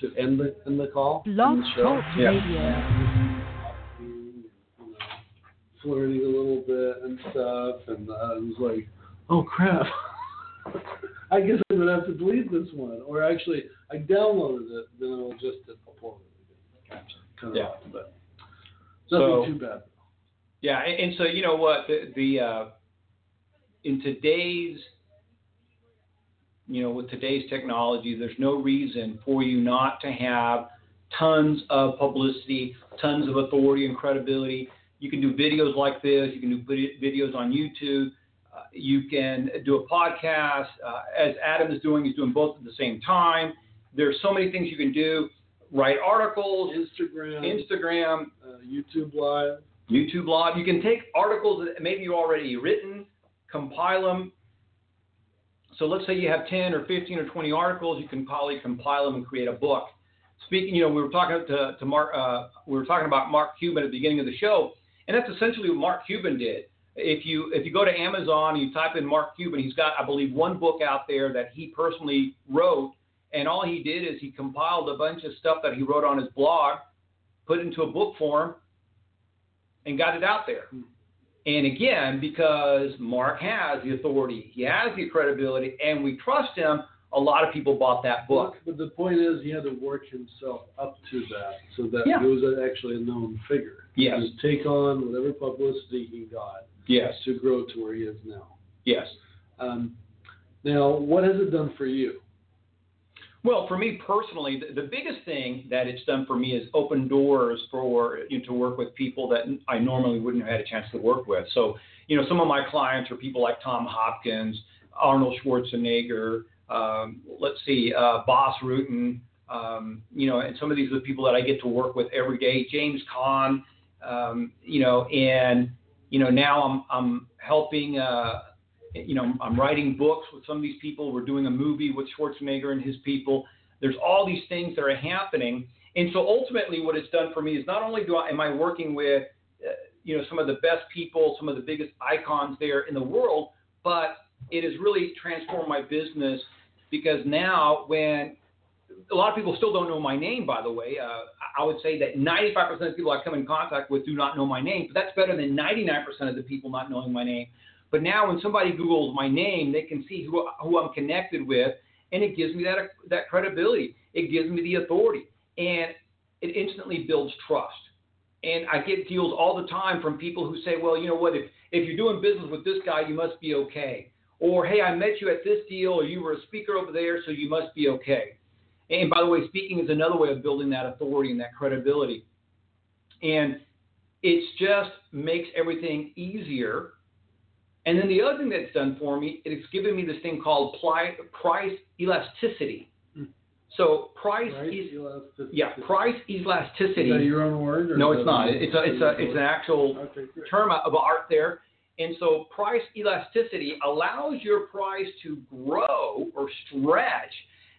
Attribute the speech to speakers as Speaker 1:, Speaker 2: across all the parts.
Speaker 1: to end the end the call.
Speaker 2: Blog
Speaker 1: the.
Speaker 2: Talk
Speaker 3: Yeah.
Speaker 2: Radio.
Speaker 1: flirting a little bit and stuff, and uh, I was like, oh crap. I guess I'm gonna have to delete this one, or actually, I downloaded it, then I'll just upload it again. Kind of
Speaker 3: Yeah.
Speaker 1: off, but
Speaker 3: So-
Speaker 1: too bad.
Speaker 3: Yeah, and, and so you know what the, the uh, in today's you know with today's technology, there's no reason for you not to have tons of publicity, tons of authority and credibility. You can do videos like this. You can do videos on YouTube. Uh, you can do a podcast. Uh, as Adam is doing, he's doing both at the same time. There's so many things you can do. Write articles,
Speaker 1: Instagram,
Speaker 3: Instagram,
Speaker 1: uh, YouTube Live.
Speaker 3: YouTube Live. You can take articles that maybe you already written, compile them. So let's say you have 10 or 15 or 20 articles, you can probably compile them and create a book. Speaking, you know, we were talking to, to Mark, uh, we were talking about Mark Cuban at the beginning of the show, and that's essentially what Mark Cuban did. If you if you go to Amazon and you type in Mark Cuban, he's got I believe one book out there that he personally wrote, and all he did is he compiled a bunch of stuff that he wrote on his blog, put into a book form, and got it out there. And again, because Mark has the authority, he has the credibility, and we trust him, a lot of people bought that book.
Speaker 1: But the point is, he had to work himself up to that, so that
Speaker 3: Yeah.
Speaker 1: he was actually a known figure.
Speaker 3: Yes.
Speaker 1: Just take on whatever publicity he got
Speaker 3: Yes.
Speaker 1: to grow to where he is now.
Speaker 3: Yes.
Speaker 1: Um, now, what has it done for you?
Speaker 3: Well, for me personally, the, the biggest thing that it's done for me is open doors for you know, to work with people that I normally wouldn't have had a chance to work with. So, you know, some of my clients are people like Tom Hopkins, Arnold Schwarzenegger, um, let's see, uh, Bas Rutten, um, you know, and some of these are the people that I get to work with every day. James Caan, um, you know, and you know now I'm I'm helping. Uh, you know, I'm writing books with some of these people. We're doing a movie with Schwarzenegger and his people. There's all these things that are happening, and so ultimately, what it's done for me is not only do I am I working with, uh, you know, some of the best people, some of the biggest icons there in the world, but it has really transformed my business because now when a lot of people still don't know my name, by the way. Uh, I would say that 95% of people I come in contact with do not know my name, but that's better than 99% of the people not knowing my name. But now, when somebody Googles my name, they can see who, who I'm connected with, and it gives me that that credibility. It gives me the authority, and it instantly builds trust. And I get deals all the time from people who say, "Well, you know what? If if you're doing business with this guy, you must be okay." Or, "Hey, I met you at this deal, or you were a speaker over there, so you must be okay." And by the way, speaking is another way of building that authority and that credibility. And it just makes everything easier. And then the other thing that's done for me, it's given me this thing called price elasticity.
Speaker 1: Hmm.
Speaker 3: So price,
Speaker 1: Right?
Speaker 3: is,
Speaker 1: Elasticity.
Speaker 3: yeah, price elasticity.
Speaker 1: Is that your own word? or
Speaker 3: No, it's not. It's a, it's a, it's an actual
Speaker 1: Okay,
Speaker 3: term of art there. And so price elasticity allows your price to grow or stretch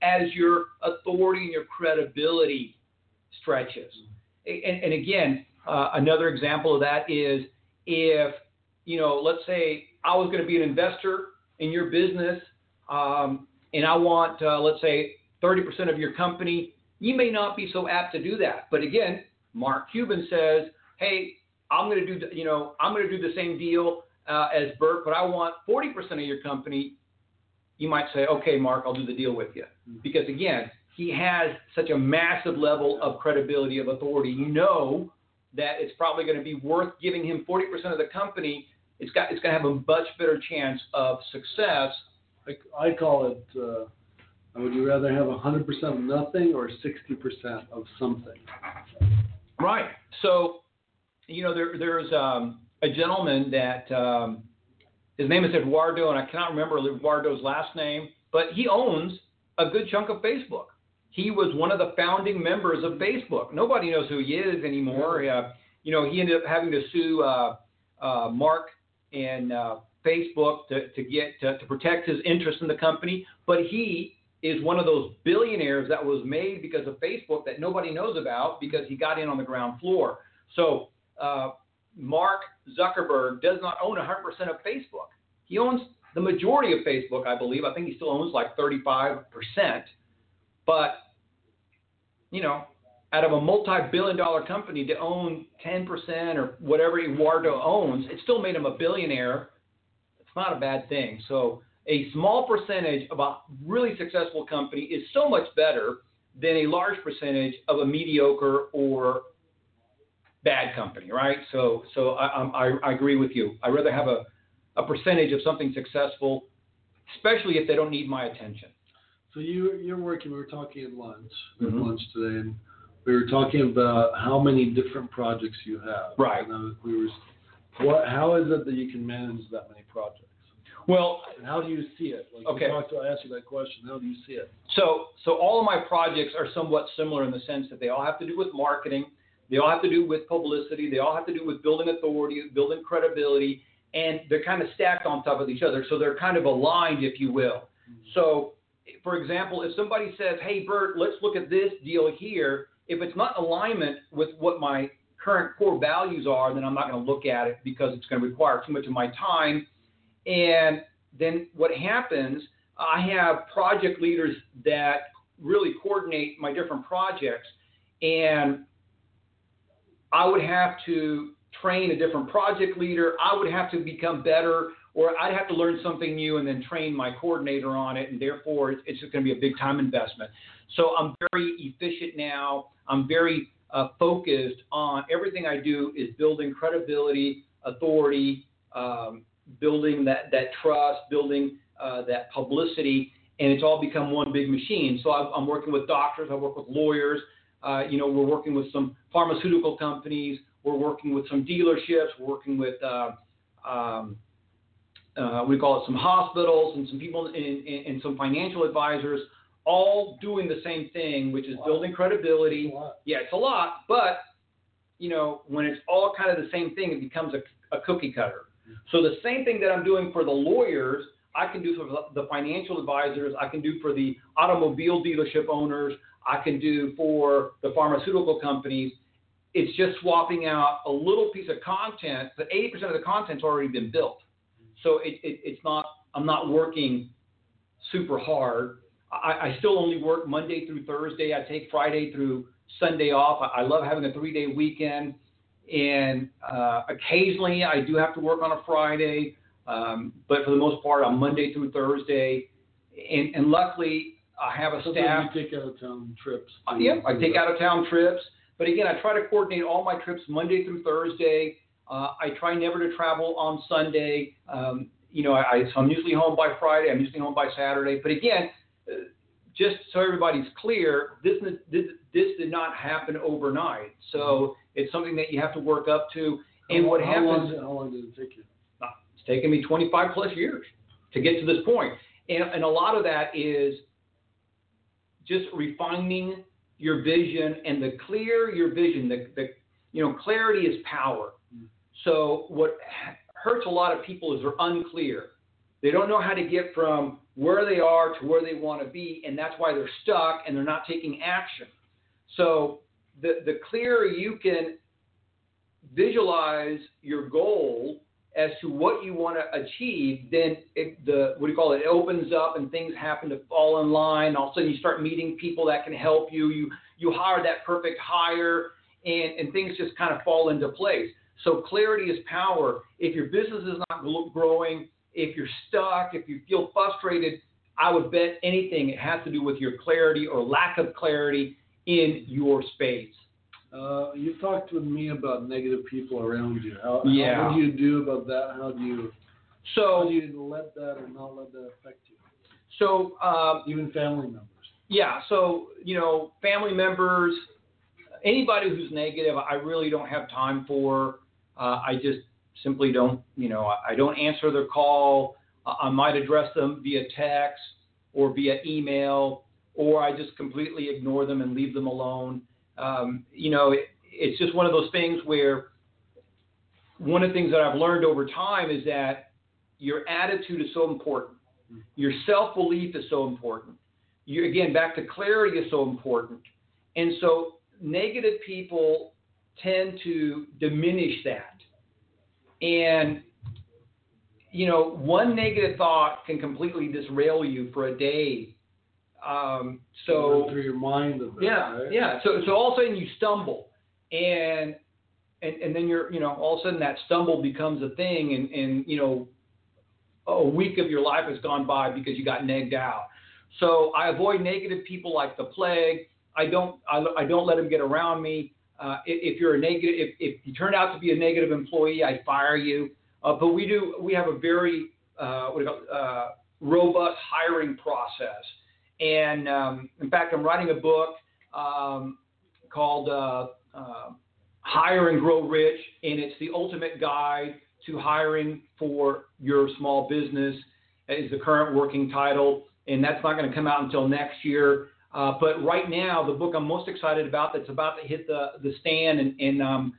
Speaker 3: as your authority and your credibility stretches. And, and again, uh, another example of that is if, you know, let's say I was going to be an investor in your business um, and I want, uh, let's say, 30% of your company, you may not be so apt to do that. But again, Mark Cuban says, hey, I'm going to do, the- you know, I'm going to do the same deal uh, as Bert, but I want 40% of your company. You might say, okay, Mark, I'll do the deal with you. Because again, he has such a massive level of credibility, of authority. You know that it's probably going to be worth giving him 40% of the company. It's got, it's going to have a much better chance of success.
Speaker 1: I, I call it. Uh, would you rather have 100% of nothing or 60% of something?
Speaker 3: Right. So, you know, there, there's um, a gentleman that um, his name is Eduardo, and I cannot remember Eduardo's last name, but he owns a good chunk of Facebook. He was one of the founding members of Facebook. Nobody knows who he is anymore. Uh, you know, he ended up having to sue uh, uh, Mark and uh, Facebook to, to get to, to protect his interest in the company, but he is one of those billionaires that was made because of Facebook that nobody knows about because he got in on the ground floor. So uh, Mark Zuckerberg does not own 100% of Facebook. He owns the majority of Facebook, I believe. I think he still owns like 35%. But you know, out of a multi-billion dollar company to own 10% or whatever Eduardo owns, it still made him a billionaire. It's not a bad thing. So a small percentage of a really successful company is so much better than a large percentage of a mediocre or bad company, right? So, so I, I, I agree with you. I'd rather have a, a percentage of something successful, especially if they don't need my attention.
Speaker 1: So you you're working. We were talking at lunch at
Speaker 3: Mhm.
Speaker 1: lunch today, and we were talking about how many different projects you have.
Speaker 3: Right.
Speaker 1: And was- we were. What? How is it that you can manage that many projects?
Speaker 3: Well,
Speaker 1: And how do you see it? Like
Speaker 3: Okay.
Speaker 1: To, I asked you that question. How do you see it?
Speaker 3: So, so all of my projects are somewhat similar in the sense that they all have to do with marketing, they all have to do with publicity, they all have to do with building authority, building credibility, and they're kind of stacked on top of each other. So they're kind of aligned, if you will. Mm-hmm. So, for example, if somebody says, "Hey, Bert, let's look at this deal here," if it's not in alignment with what my current core values are, then I'm not going to look at it because it's going to require too much of my time. And then what happens? I have project leaders that really coordinate my different projects, and I would have to train a different project leader. I would have to become better, or I'd have to learn something new and then train my coordinator on it, and therefore it's, just going to be a big time investment. So I'm very efficient now. I'm very uh, focused on everything I do is building credibility, authority, um, building that, that trust, building uh, that publicity, and it's all become one big machine. So I'm, I'm working with doctors, I work with lawyers, uh, you know, we're working with some pharmaceutical companies, we're working with some dealerships, we're working with, uh, um, uh, we call it some hospitals and some people in, in, and some financial advisors, all doing the same thing, which is building credibility. Yeah, it's a lot, but you know, when it's all kind of the same thing, it becomes a, a cookie cutter. So the same thing that I'm doing for the lawyers, I can do for the financial advisors, I can do for the automobile dealership owners, I can do for the pharmaceutical companies. It's just swapping out a little piece of content, but 80% of the content's already been built. So it, it, it's not, I'm not working super hard. I, I still only work Monday through Thursday. I take Friday through Sunday off. I, I love having a three day weekend. And uh, occasionally I do have to work on a Friday, um, but for the most part, I'm Monday through Thursday. And, and luckily, I have a staff.
Speaker 1: Sometimes you take out of town trips.
Speaker 3: Uh, yeah, I take out of town trips, but again, I try to coordinate all my trips Monday through Thursday. Uh, I try never to travel on Sunday. Um, you know, I, so I'm usually home by Friday. I'm usually home by Saturday. But again, uh, just so everybody's clear, this this, this did not happen overnight. So it's something that you have to work up to. And what
Speaker 1: how long,
Speaker 3: happens?
Speaker 1: how long did it take you?
Speaker 3: It's taken me 25 plus years to get to this point. And, and a lot of that is just refining your vision and the clear your vision, the, the you know, clarity is power.
Speaker 1: Mm.
Speaker 3: So what hurts a lot of people is they're unclear. They don't know how to get from where they are to where they want to be, and that's why they're stuck and they're not taking action. So the, the clearer you can visualize your goal as to what you want to achieve, then it, the what do you call it? It opens up and things happen to fall in line. All of a sudden, you start meeting people that can help you. You you hire that perfect hire, and and things just kind of fall into place. So clarity is power. If your business is not growing, if you're stuck, if you feel frustrated, I would bet anything it has to do with your clarity or lack of clarity in your space.
Speaker 1: Uh, you talked with me about negative people around you. How,
Speaker 3: Yeah.
Speaker 1: how, what do you do about that? How do you
Speaker 3: So
Speaker 1: do you let that or not let that affect you?
Speaker 3: so um,
Speaker 1: Even family members.
Speaker 3: Yeah, so you know, family members, anybody who's negative, I really don't have time for. Uh, I just simply don't, you know, I I don't answer their call. I I might address them via text or via email, or I just completely ignore them and leave them alone. Um, you know, it, it's just one of those things where one of the things that I've learned over time is that your attitude is so important. Your self belief is so important. You again back to clarity is so important. And so negative people tend to diminish that. And you know one negative thought can completely disrail you for a day Um, so
Speaker 1: through your mind bit,
Speaker 3: yeah,
Speaker 1: right?
Speaker 3: yeah. So so all of a sudden you stumble, and and and then you're you know all of a sudden that stumble becomes a thing, and and you know a week of your life has gone by because you got negged out. So I avoid negative people like the plague. I don't I, I don't let them get around me. Uh, if, if you're a negative, if, if you turn out to be a negative employee, I fire you. Uh, but we do we have a very uh, what do you call, uh, robust hiring process. And um, in fact, I'm writing a book um, called uh, uh, Hire and Grow Rich, and it's the ultimate guide to hiring for your small business. Is the current working title, and that's not going to come out until next year. Uh, but right now, the book I'm most excited about that's about to hit the the stand, and, and um,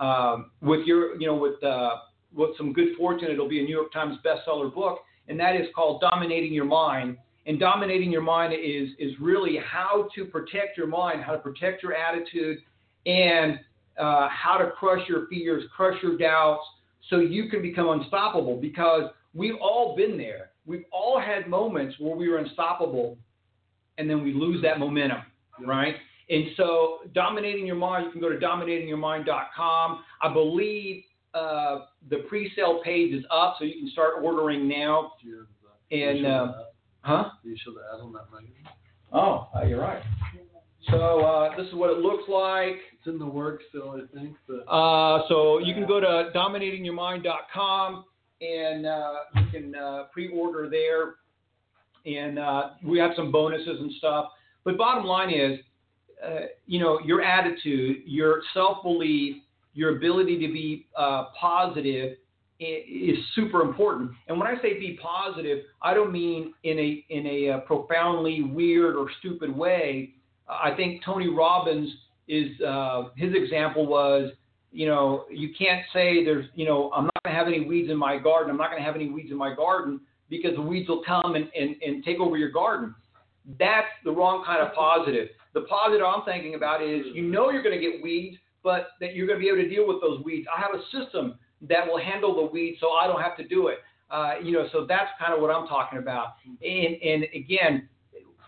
Speaker 3: um, with your you know with uh, with some good fortune, it'll be a New York Times bestseller book, and that is called Dominating Your Mind. And dominating your mind is is really how to protect your mind, how to protect your attitude, and uh, how to crush your fears, crush your doubts, so you can become unstoppable. Because we've all been there. We've all had moments where we were unstoppable, and then we lose that momentum, right? And so, dominating your mind, you can go to dominatingyourmind.com. I believe uh, the pre-sale page is up, so you can start ordering now.
Speaker 1: You have that.
Speaker 3: And uh, huh?
Speaker 1: you should add on that magazine.
Speaker 3: Oh, uh, you're right. So uh, this is what it looks like.
Speaker 1: It's in the works still, I think, but
Speaker 3: Uh, so you can go to dominatingyourmind.com and uh, you can uh, pre-order there, and uh, we have some bonuses and stuff. But bottom line is, uh, you know, your attitude, your self-belief, your ability to be uh, positive is super important. And when I say be positive, I don't mean in a in a uh, profoundly weird or stupid way. I think Tony Robbins is uh, his example was, you know, you can't say there's, you know, I'm not going to have any weeds in my garden. I'm not going to have any weeds in my garden because the weeds will come and, and, and take over your garden. That's the wrong kind of positive. The positive I'm thinking about is you know you're going to get weeds, but that you're going to be able to deal with those weeds. I have a system that will handle the weeds so I don't have to do it. Uh, you know, so that's kind of what I'm talking about. And, and again,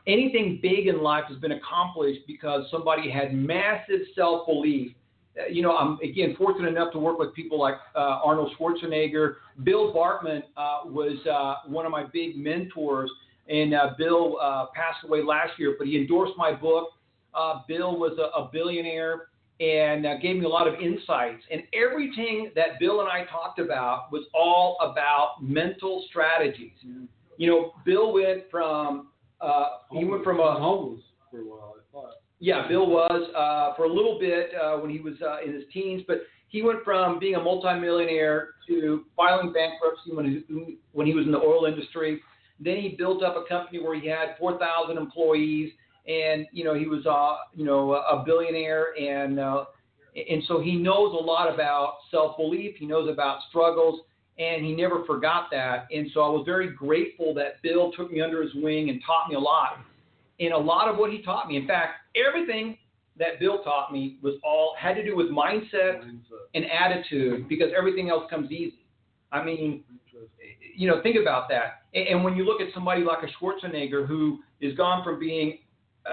Speaker 3: anything big in life has been accomplished because somebody had massive self belief. Uh, you know, I'm again fortunate enough to work with people like uh, Arnold Schwarzenegger. Bill Bartmann uh, was uh, one of my big mentors, and uh, Bill passed away last year, but he endorsed my book. Bill was a, a billionaire and uh, gave me a lot of insights. And everything that Bill and I talked about was all about mental strategies. You know, Bill went from uh, he went from a
Speaker 1: homeless for a while, I thought.
Speaker 3: yeah, Bill was uh, for a little bit uh, when he was uh, in his teens, but he went from being a multimillionaire to filing bankruptcy when he, when he was in the oil industry. Then he built up a company where he had 4,000 employees, and you know he was uh, you know a billionaire, and uh, and so he knows a lot about self-belief. He knows about struggles, and he never forgot that. And so I was very grateful that Bill took me under his wing and taught me a lot in a lot of what he taught me. In fact, everything that Bill taught me was all had to do with mindset
Speaker 1: Mindset.
Speaker 3: and attitude because everything else comes easy. I mean, you know, think about that. And, and when you look at somebody like a Schwarzenegger who is gone from being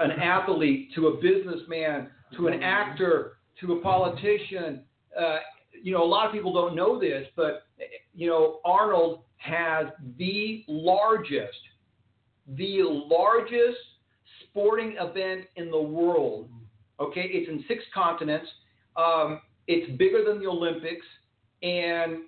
Speaker 3: an athlete to a businessman to an actor to a politician, uh, you know, a lot of people don't know this, but you know, Arnold has the largest, the largest sporting event in the world. Okay, it's in six continents. Um, it's bigger than the Olympics, and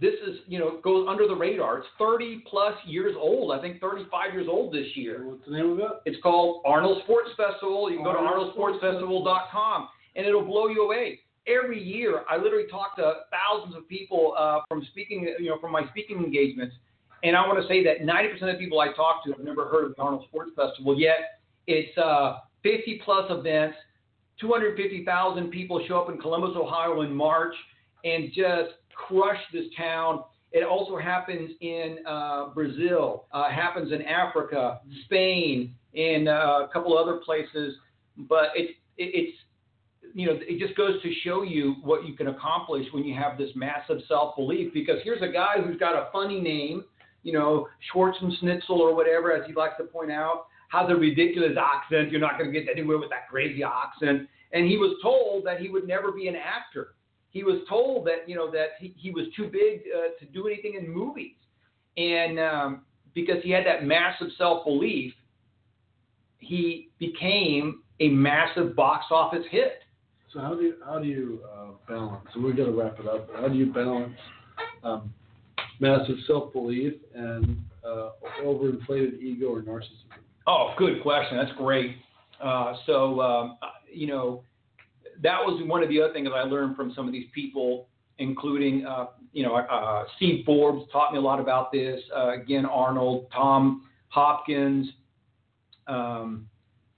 Speaker 3: this is you know goes under the radar. It's 30 plus years old. I think 35 years old this year.
Speaker 1: What's the name of it?
Speaker 3: It's called Arnold Sports Festival. You can go to
Speaker 1: Arnold Sports
Speaker 3: arnoldsportsfestival.com and it'll blow you away. Every year, I literally talk to thousands of people uh, from speaking, you know, from my speaking engagements, and I want to say that 90% of the people I talk to have never heard of the Arnold Sports Festival. Yet, it's uh, 50 plus events. 250,000 people show up in Columbus, Ohio in March and just crush this town. It also happens in uh, Brazil, uh, happens in Africa, Spain, and uh, a couple other places. But it's it, it's you know it just goes to show you what you can accomplish when you have this massive self belief. Because here's a guy who's got a funny name, you know Schwarzenschnitzel or whatever, as he likes to point out. has a ridiculous accent. You're not going to get anywhere with that crazy accent. And he was told that he would never be an actor. He was told that you know that he, he was too big uh, to do anything in movies, and um, because he had that massive self belief, he became a massive box office hit.
Speaker 1: So how do you how do you uh, balance? So we're gonna wrap it up. How do you balance um, massive self belief and uh, overinflated ego or narcissism?
Speaker 3: Oh, good question. That's great. Uh, so um, you know that was one of the other things I learned from some of these people, including uh, you know uh, Steve Forbes taught me a lot about this. Uh, again, Arnold, Tom Hopkins. Um,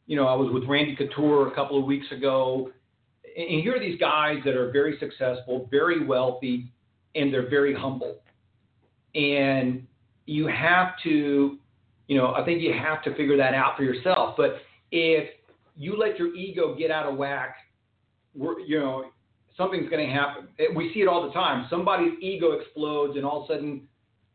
Speaker 3: you know, I was with Randy Couture a couple of weeks ago, and here are these guys that are very successful, very wealthy, and they're very humble. And you have to, you know, I think you have to figure that out for yourself. But if you let your ego get out of whack we're, you know, something's going to happen. We see it all the time. Somebody's ego explodes, and all of a sudden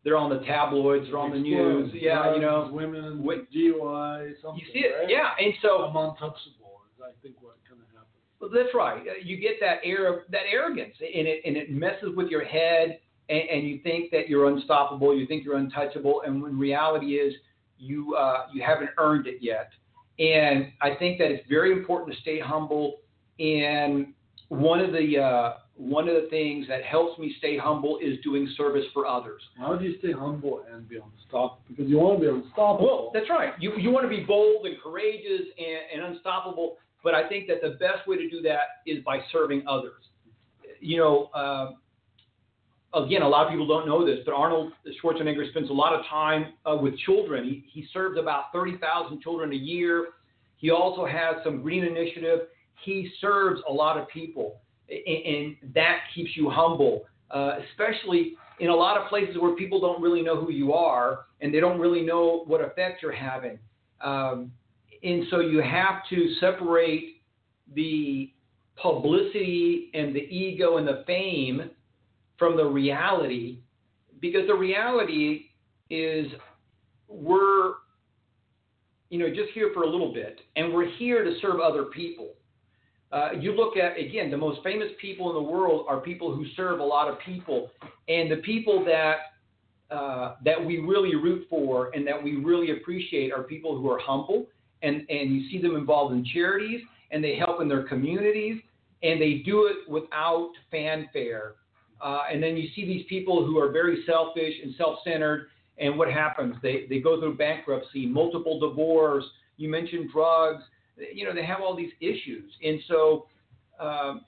Speaker 3: they're on the tabloids, they're on the news. Yeah, you know,
Speaker 1: women, with, DUI, something.
Speaker 3: You see it,
Speaker 1: right?
Speaker 3: yeah, and so
Speaker 1: I'm untouchable. Is I think what kind of happens.
Speaker 3: Well, that's right. Uh, you get that air of that arrogance, and it and it messes with your head, and, and you think that you're unstoppable. You think you're untouchable, and when reality is you uh, you haven't earned it yet. And I think that it's very important to stay humble and one of the uh, one of the things that helps me stay humble is doing service for others.
Speaker 1: How do you stay humble and be unstoppable? Because you want to be unstoppable.
Speaker 3: Well, that's right. You you want to be bold and courageous and, and unstoppable. But I think that the best way to do that is by serving others. You know, uh, again, a lot of people don't know this, but Arnold Schwarzenegger spends a lot of time uh, with children. He, he serves about 30,000 children a year. He also has some green initiative he serves a lot of people, and, that keeps you humble, uh, especially in a lot of places where people don't really know who you are and they don't really know what effect you're having. Um, and so you have to separate the publicity and the ego and the fame from the reality because the reality is we're you know just here for a little bit and we're here to serve other people uh, you look at again the most famous people in the world are people who serve a lot of people, and the people that uh, that we really root for and that we really appreciate are people who are humble and and you see them involved in charities and they help in their communities and they do it without fanfare. Uh, and then you see these people who are very selfish and self-centered, and what happens? They they go through bankruptcy, multiple divorce. You mentioned drugs you know, they have all these issues. And so um,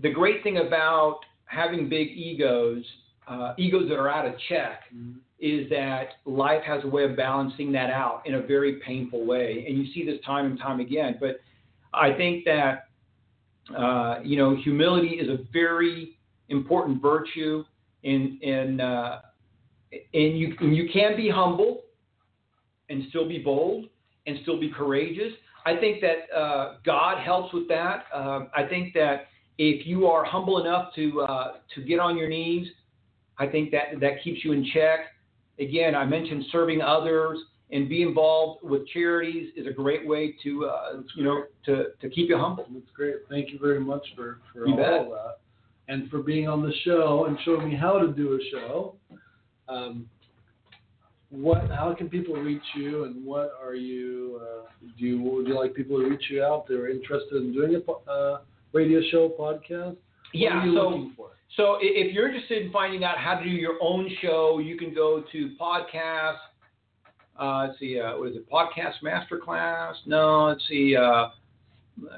Speaker 3: the great thing about having big egos, uh, egos that are out of check, mm-hmm. is that life has a way of balancing that out in a very painful way. And you see this time and time again. But I think that, uh, you know, humility is a very important virtue. In, in, uh, and you, and you can be humble and still be bold and still be courageous. I think that uh, God helps with that. Uh, I think that if you are humble enough to uh, to get on your knees, I think that that keeps you in check. Again, I mentioned serving others and be involved with charities is a great way to uh, you know to, to keep you humble.
Speaker 1: That's great. Thank you very much for for
Speaker 3: you
Speaker 1: all
Speaker 3: bet.
Speaker 1: that and for being on the show and showing me how to do a show. Um, what how can people reach you and what are you uh, do you would you like people to reach you out? They're interested in doing a uh, radio show podcast?
Speaker 3: Yeah so so if you're interested in finding out how to do your own show you can go to podcast uh, let's see uh, what is it podcast masterclass? No let's see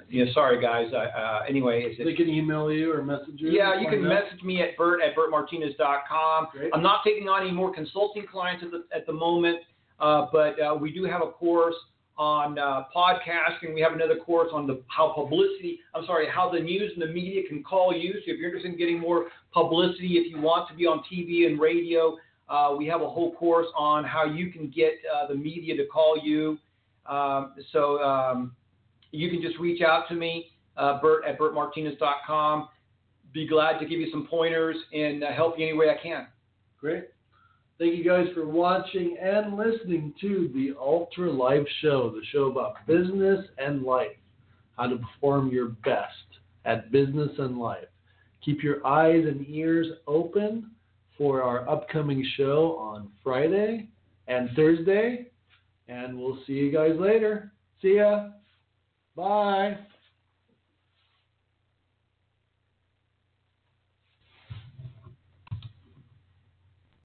Speaker 3: yeah, sorry guys. Uh, anyway,
Speaker 1: they can email you or message you.
Speaker 3: Yeah, you can message me at bert at bertmartinez.com. Great. I'm not taking on any more consulting clients at the at the moment, uh, but uh, we do have a course on uh, podcasting. We have another course on the how publicity. I'm sorry, how the news and the media can call you. So if you're interested in getting more publicity, if you want to be on TV and radio, uh, we have a whole course on how you can get uh, the media to call you. Um, so. Um, you can just reach out to me, uh, Bert at bertmartinez.com. Be glad to give you some pointers and uh, help you any way I can.
Speaker 1: Great. Thank you guys for watching and listening to the Ultra Life Show, the show about business and life, how to perform your best at business and life. Keep your eyes and ears open for our upcoming show on Friday and Thursday, and we'll see you guys later. See ya. Bye.